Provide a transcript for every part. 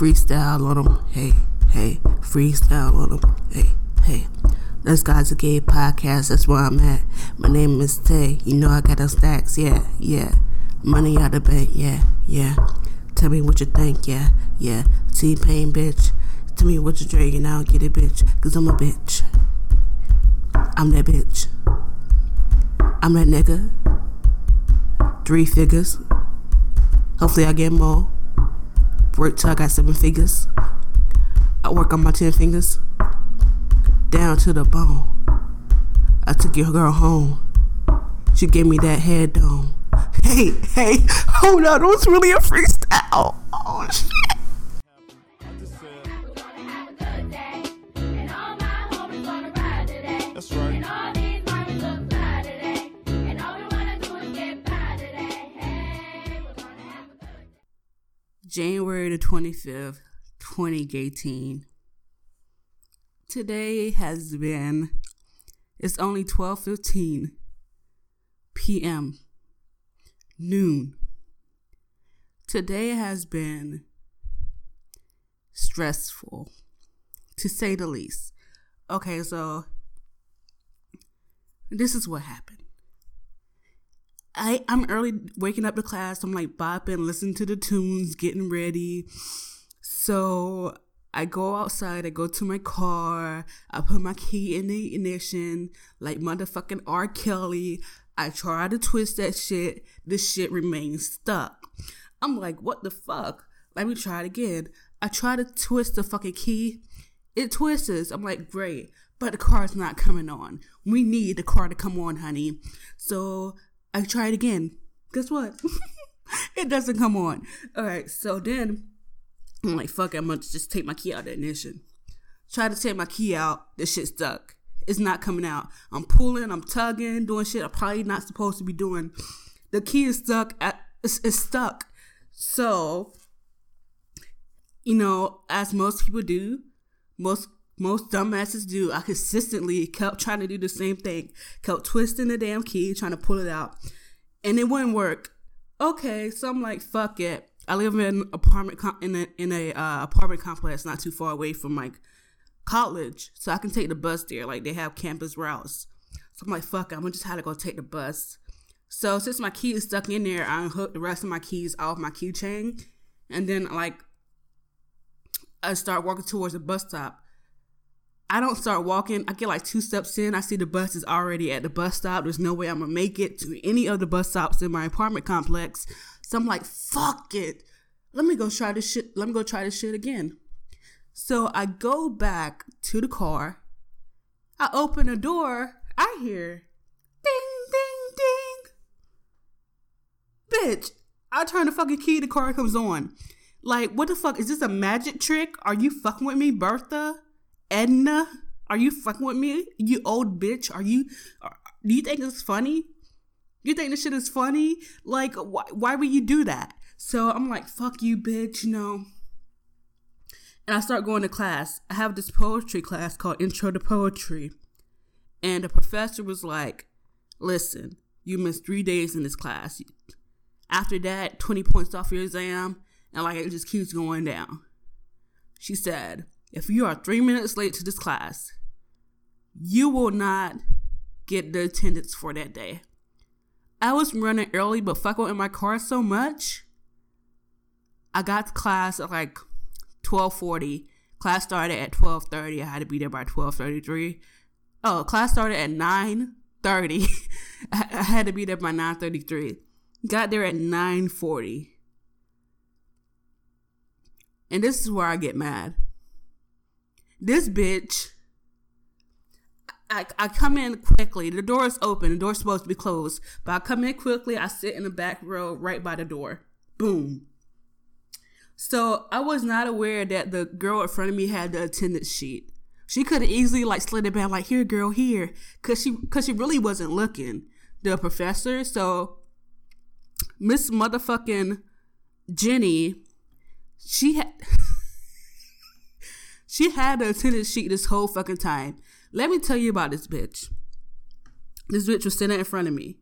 freestyle on them. Hey, hey, freestyle on them. Hey, hey. This guy's a gay podcast. That's where I'm at. My name is Tay. You know I got the stacks. Yeah, yeah. Money out the bank. Yeah, yeah. Tell me what you think. Yeah, yeah. T Pain, bitch. Tell me what you're drinking. I'll get it, bitch. Cause I'm a bitch. I'm that bitch. I'm that nigga. Three figures. Hopefully I get more. Work till I got seven figures. I work on my ten fingers. Down to the bone. I took your girl home. She gave me that head dome. Hey, hey, hold on, it was really a freestyle. Oh shit. January the 25th, 2018. Today has been it's only 12:15 p.m. noon. Today has been stressful to say the least. Okay, so this is what happened. I I'm early waking up to class. I'm like bopping, listening to the tunes, getting ready. So I go outside. I go to my car. I put my key in the ignition, like motherfucking R. Kelly. I try to twist that shit. The shit remains stuck. I'm like, what the fuck? Let me try it again. I try to twist the fucking key. It twists. I'm like, great. But the car's not coming on. We need the car to come on, honey. So I try it again. Guess what? it doesn't come on. All right, so then I'm like, fuck I'm gonna just take my key out of the ignition. Try to take my key out, this shit stuck. It's not coming out. I'm pulling, I'm tugging, doing shit I'm probably not supposed to be doing. The key is stuck at it's, it's stuck. So, you know, as most people do, most most dumbasses do, I consistently kept trying to do the same thing. Kept twisting the damn key, trying to pull it out. And it wouldn't work. Okay, so I'm like, fuck it. I live in an apartment com- in a in a uh, apartment complex not too far away from like college, so I can take the bus there. Like they have campus routes. So I'm like, fuck, it, I'm just have to go take the bus. So since my key is stuck in there, I unhook the rest of my keys off my keychain, and then like I start walking towards the bus stop. I don't start walking. I get like two steps in. I see the bus is already at the bus stop. There's no way I'm gonna make it to any of the bus stops in my apartment complex. So I'm like, fuck it. Let me go try this shit. Let me go try this shit again. So I go back to the car. I open the door. I hear ding, ding, ding. Bitch, I turn the fucking key. The car comes on. Like, what the fuck? Is this a magic trick? Are you fucking with me, Bertha? Edna? Are you fucking with me? You old bitch. Are you, are, do you think it's funny? You think this shit is funny? Like, why, why would you do that? So I'm like, fuck you, bitch, you know. And I start going to class. I have this poetry class called Intro to Poetry. And the professor was like, listen, you missed three days in this class. After that, 20 points off your exam. And like, it just keeps going down. She said, if you are three minutes late to this class, you will not get the attendance for that day. I was running early, but fucking in my car so much. I got to class at like twelve forty. Class started at twelve thirty. I had to be there by twelve thirty three. Oh, class started at nine thirty. I had to be there by nine thirty three. Got there at nine forty. And this is where I get mad. This bitch I, I come in quickly. The door is open. The door's supposed to be closed. But I come in quickly. I sit in the back row right by the door. Boom. So I was not aware that the girl in front of me had the attendance sheet. She could have easily like slid it back like here, girl, here, cause she cause she really wasn't looking. The professor. So Miss Motherfucking Jenny, she had she had the attendance sheet this whole fucking time. Let me tell you about this bitch. This bitch was sitting in front of me.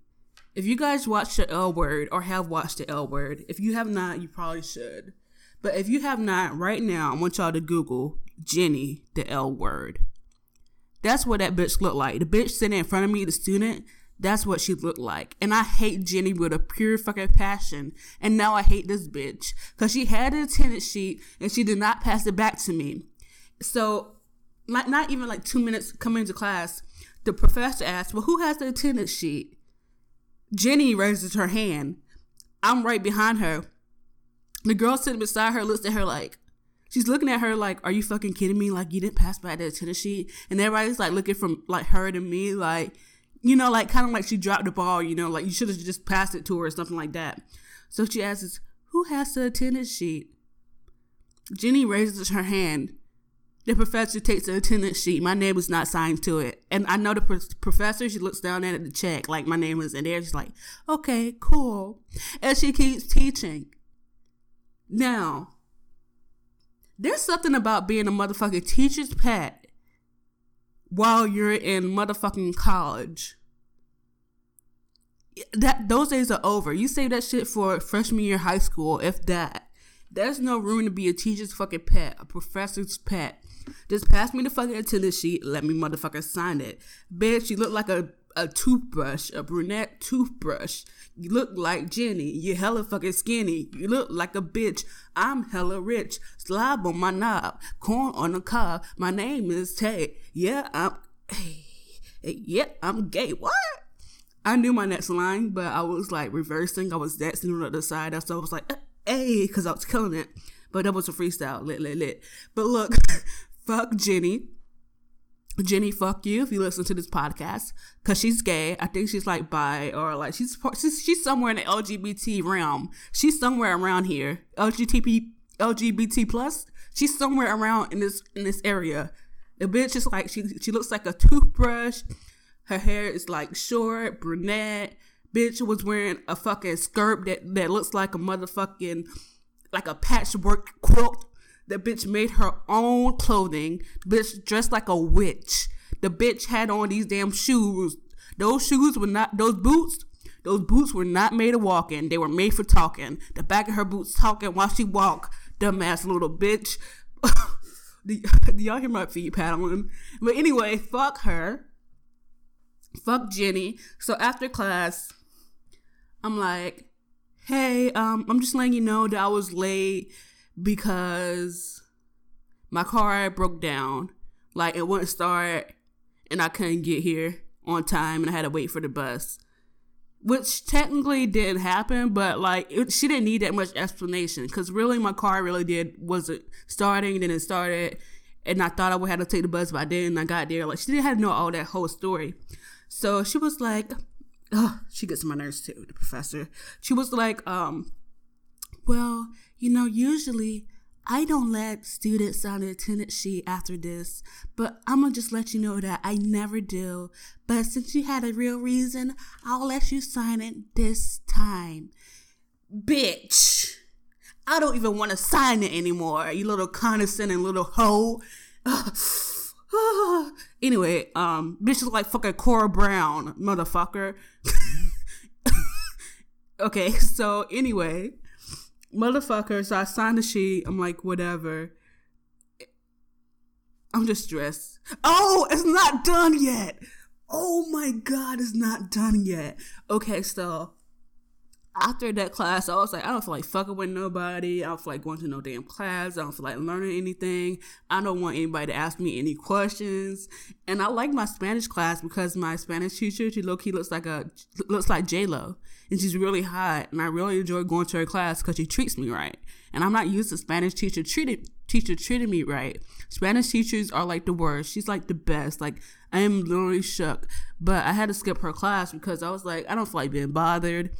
If you guys watched the L Word or have watched the L Word, if you have not, you probably should. But if you have not, right now, I want y'all to Google Jenny, the L word. That's what that bitch looked like. The bitch sitting in front of me, the student, that's what she looked like. And I hate Jenny with a pure fucking passion. And now I hate this bitch. Because she had an attendance sheet and she did not pass it back to me. So, not, not even like two minutes coming to class, the professor asked, Well, who has the attendance sheet? Jenny raises her hand. I'm right behind her. The girl sitting beside her looks at her like, she's looking at her like, "Are you fucking kidding me? Like you didn't pass by the attendance sheet?" And everybody's like looking from like her to me, like you know, like kind of like she dropped the ball. You know, like you should have just passed it to her or something like that. So she asks, "Who has the attendance sheet?" Jenny raises her hand. The professor takes the attendance sheet. My name was not signed to it. And I know the pro- professor, she looks down at to check, like my name is in there. She's like, okay, cool. And she keeps teaching. Now, there's something about being a motherfucking teacher's pet while you're in motherfucking college. That those days are over. You save that shit for freshman year high school, if that. There's no room to be a teacher's fucking pet, a professor's pet. Just pass me the fucking attendance sheet, let me motherfucker sign it. Bitch, you look like a, a toothbrush, a brunette toothbrush. You look like Jenny. You hella fucking skinny. You look like a bitch. I'm hella rich. Slob on my knob. Corn on the cob. My name is Tay. Yeah, I'm. Hey, yeah, I'm gay. What? I knew my next line, but I was like reversing. I was dancing on the other side. So I was like, hey, because I was killing it. But that was a freestyle. Lit, lit, lit. But look, fuck Jenny. Jenny, fuck you if you listen to this podcast because she's gay. I think she's like bi or like she's she's, she's somewhere in the LGBT realm. She's somewhere around here. LGBT LGBT plus. She's somewhere around in this in this area. The bitch is like she she looks like a toothbrush. Her hair is like short, brunette. Bitch was wearing a fucking skirt that that looks like a motherfucking like a patchwork quilt the bitch made her own clothing. The bitch dressed like a witch. The bitch had on these damn shoes. Those shoes were not, those boots, those boots were not made of walking. They were made for talking. The back of her boots talking while she walk. Dumbass little bitch. do, y'all hear my feet paddling? But anyway, fuck her. Fuck Jenny. So after class, I'm like, hey, um, I'm just letting you know that I was late because my car broke down. Like it wouldn't start and I couldn't get here on time and I had to wait for the bus. Which technically didn't happen, but like it, she didn't need that much explanation because really my car really did wasn't starting, then it started, and I thought I would have to take the bus, but I didn't. I got there like she didn't have to know all that whole story, so she was like, oh, she gets my nerves too. The professor, she was like, um, well, you know, usually I don't let students sign the attendance sheet after this, but I'm gonna just let you know that I never do. But since you had a real reason, I'll let you sign it this time. Bitch, I don't even want to sign it anymore, you little condescending little hoe. anyway, um, bitch is like fucking Cora Brown, motherfucker. okay, so anyway motherfucker. So I signed the sheet. I'm like, whatever. I'm just stressed. Oh, it's not done yet. Oh my god, it's not done yet. Okay, so after that class, I was like, I don't feel like fucking with nobody. I don't feel like going to no damn class. I don't feel like learning anything. I don't want anybody to ask me any questions. And I like my Spanish class because my Spanish teacher, she low key looks like a looks like J Lo, and she's really hot. And I really enjoy going to her class because she treats me right. And I'm not used to Spanish teacher treated teacher treating me right. Spanish teachers are like the worst. She's like the best. Like I am literally shook. But I had to skip her class because I was like, I don't feel like being bothered.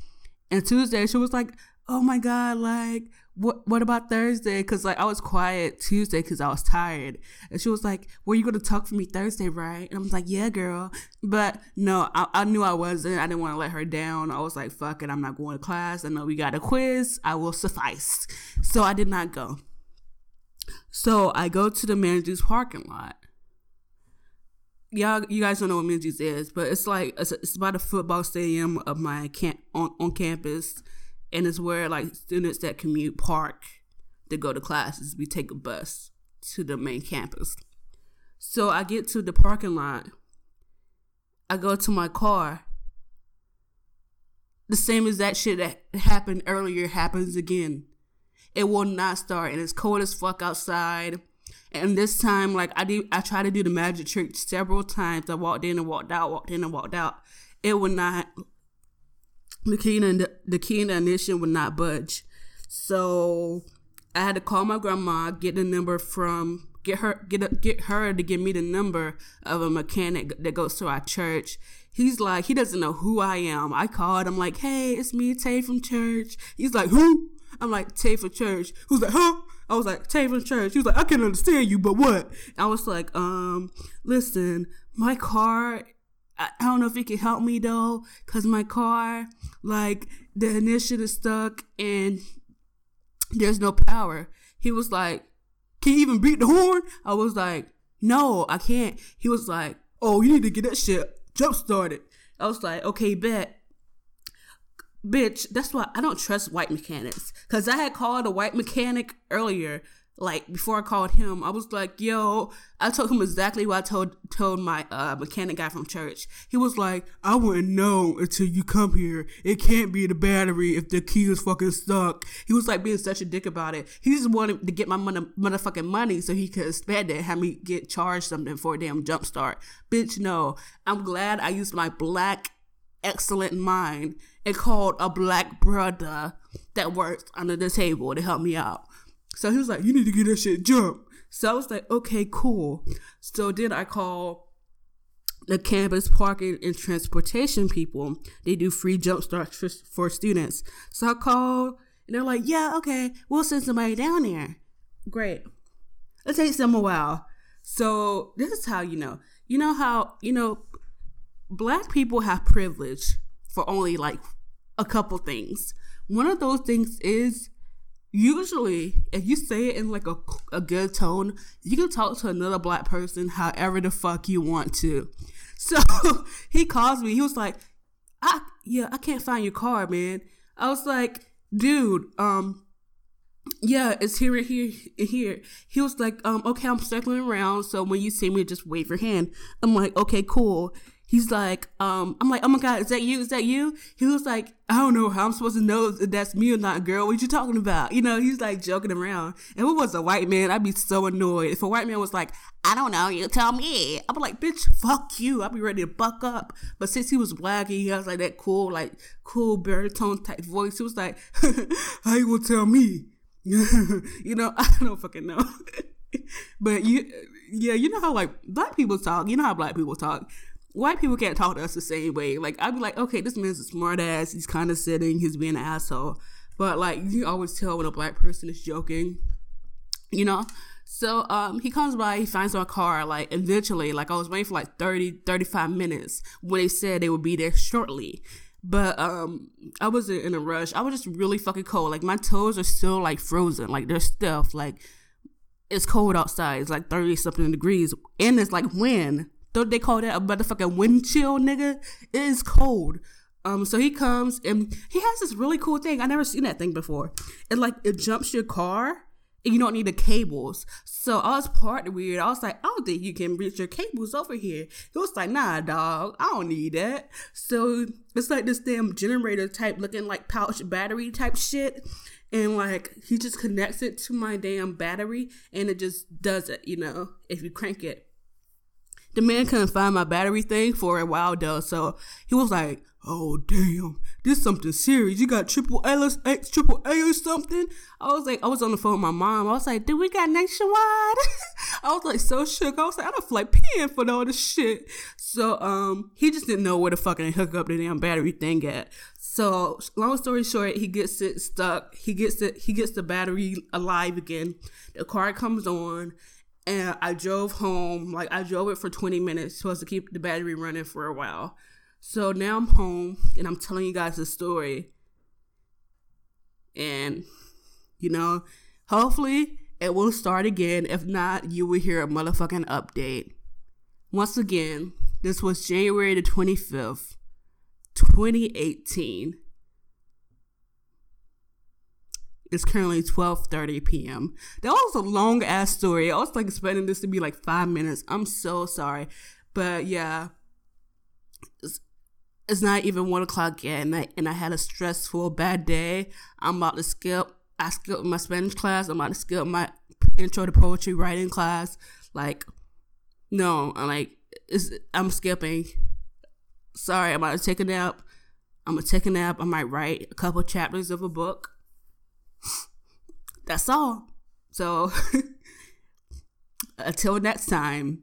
And Tuesday, she was like, "Oh my god, like what what about Thursday? Because like I was quiet Tuesday because I was tired." And she was like, "Were you gonna talk for me Thursday, right?" And I was like, "Yeah, girl." But no, I, I knew I wasn't. I didn't want to let her down. I was like, "Fuck it, I'm not going to class. I know we got a quiz. I will suffice." So I did not go. So I go to the manager's parking lot y'all you guys don't know what Minji's is, but it's like it's, it's about a football stadium of my camp on, on campus, and it's where like students that commute park to go to classes. We take a bus to the main campus. So I get to the parking lot. I go to my car. The same as that shit that happened earlier happens again. It will not start, and it's cold as fuck outside. And this time, like I do, I tried to do the magic trick several times. I walked in and walked out, walked in and walked out. It would not. The key and the, the key and the ignition would not budge. So I had to call my grandma, get the number from get her get a, get her to give me the number of a mechanic that goes to our church. He's like, he doesn't know who I am. I called. I'm like, hey, it's me, Tay from church. He's like, who? I'm like, Tay from church. Who's like, huh? I was like, Tay church. He was like, I can understand you, but what? I was like, um, listen, my car. I, I don't know if you can help me though, cause my car, like, the ignition is stuck and there's no power. He was like, Can you even beat the horn? I was like, No, I can't. He was like, Oh, you need to get that shit jump started. I was like, Okay, bet. Bitch, that's why I don't trust white mechanics. Cause I had called a white mechanic earlier like before I called him, I was like, "Yo," I told him exactly what I told told my uh, mechanic guy from church. He was like, "I wouldn't know until you come here. It can't be the battery if the key is fucking stuck." He was like being such a dick about it. He just wanted to get my money, motherfucking money so he could spend it, have me get charged something for a damn jump start. Bitch, no. I'm glad I used my black excellent mind and called a black brother that works under the table to help me out. So he was like, you need to get that shit jump. So I was like, okay, cool. So then I call the campus parking and transportation people. They do free jump starts for, for students. So I called and they're like, yeah, okay, we'll send somebody down there. Great. It takes them a while. So this is how you know. You know how, you know, black people have privilege for only like a couple things. One of those things is usually if you say it in like a, a good tone you can talk to another black person however the fuck you want to. So he calls me. He was like i yeah i can't find your car man. I was like dude um yeah it's here here here. He was like um okay i'm circling around so when you see me just wave your hand. I'm like okay cool he's like, um, I'm like, oh my God, is that you? Is that you? He was like, I don't know how I'm supposed to know if that's me or not, girl. What you talking about? You know, he's like joking around. And if it was a white man, I'd be so annoyed. If a white man was like, I don't know, you tell me. I'd be like, bitch, fuck you. I'd be ready to buck up. But since he was black and he has like that cool, like cool baritone type voice, he was like, how you gonna tell me? you know, I don't fucking know. but you, yeah, you know how like black people talk. You know how black people talk white people can't talk to us the same way. Like I'd be like, okay, this man's a smart ass. He's kind of sitting. He's being an asshole. But like you always tell when a black person is joking, you know. So um, he comes by, he finds our car, like eventually, like I was waiting for like 30, 35 minutes when they said they would be there shortly. But um, I wasn't in a rush. I was just really fucking cold. Like my toes are still like frozen. Like they're stiff. Like it's cold outside. It's like 30 something degrees. And it's like wind. Don't they call that a motherfucking wind chill, nigga? It is cold. Um, so he comes and he has this really cool thing. I never seen that thing before. It like it jumps your car and you don't need the cables. So I was part weird. I was like, I don't think you can reach your cables over here. He was like, Nah, dog, I don't need that. So it's like this damn generator type looking like pouch battery type shit. And like he just connects it to my damn battery and it just does it, you know, if you crank it the man couldn't find my battery thing for a while though, so he was like, "Oh damn, this something serious. You got triple A, triple A or something?" I was like, I was on the phone with my mom. I was like, "Do we got nationwide?" I was like so shook. I was like, "I don't feel like paying for all this shit." So um, he just didn't know where to fucking hook up the damn battery thing at. So long story short, he gets it stuck. He gets it. He gets the battery alive again. The car comes on and I drove home. Like I drove it for 20 minutes, supposed to keep the battery running for a while. So now I'm home and I'm telling you guys the story. And you know, hopefully it will start again. If not, you will hear a motherfucking update. Once again, this was January the 25th, 2018. It's currently 12:30 p.m. That was a long ass story. I was like expecting this to be like five minutes. I'm so sorry, but yeah, it's, it's not even one o'clock yet, and I and I had a stressful bad day. I'm about to skip. I skipped my Spanish class. I'm about to skip my intro to poetry writing class. Like, no, I'm like, I'm skipping. Sorry, I'm about to take a nap. I'm gonna take a nap. I might write a couple chapters of a book that's all. So until next time,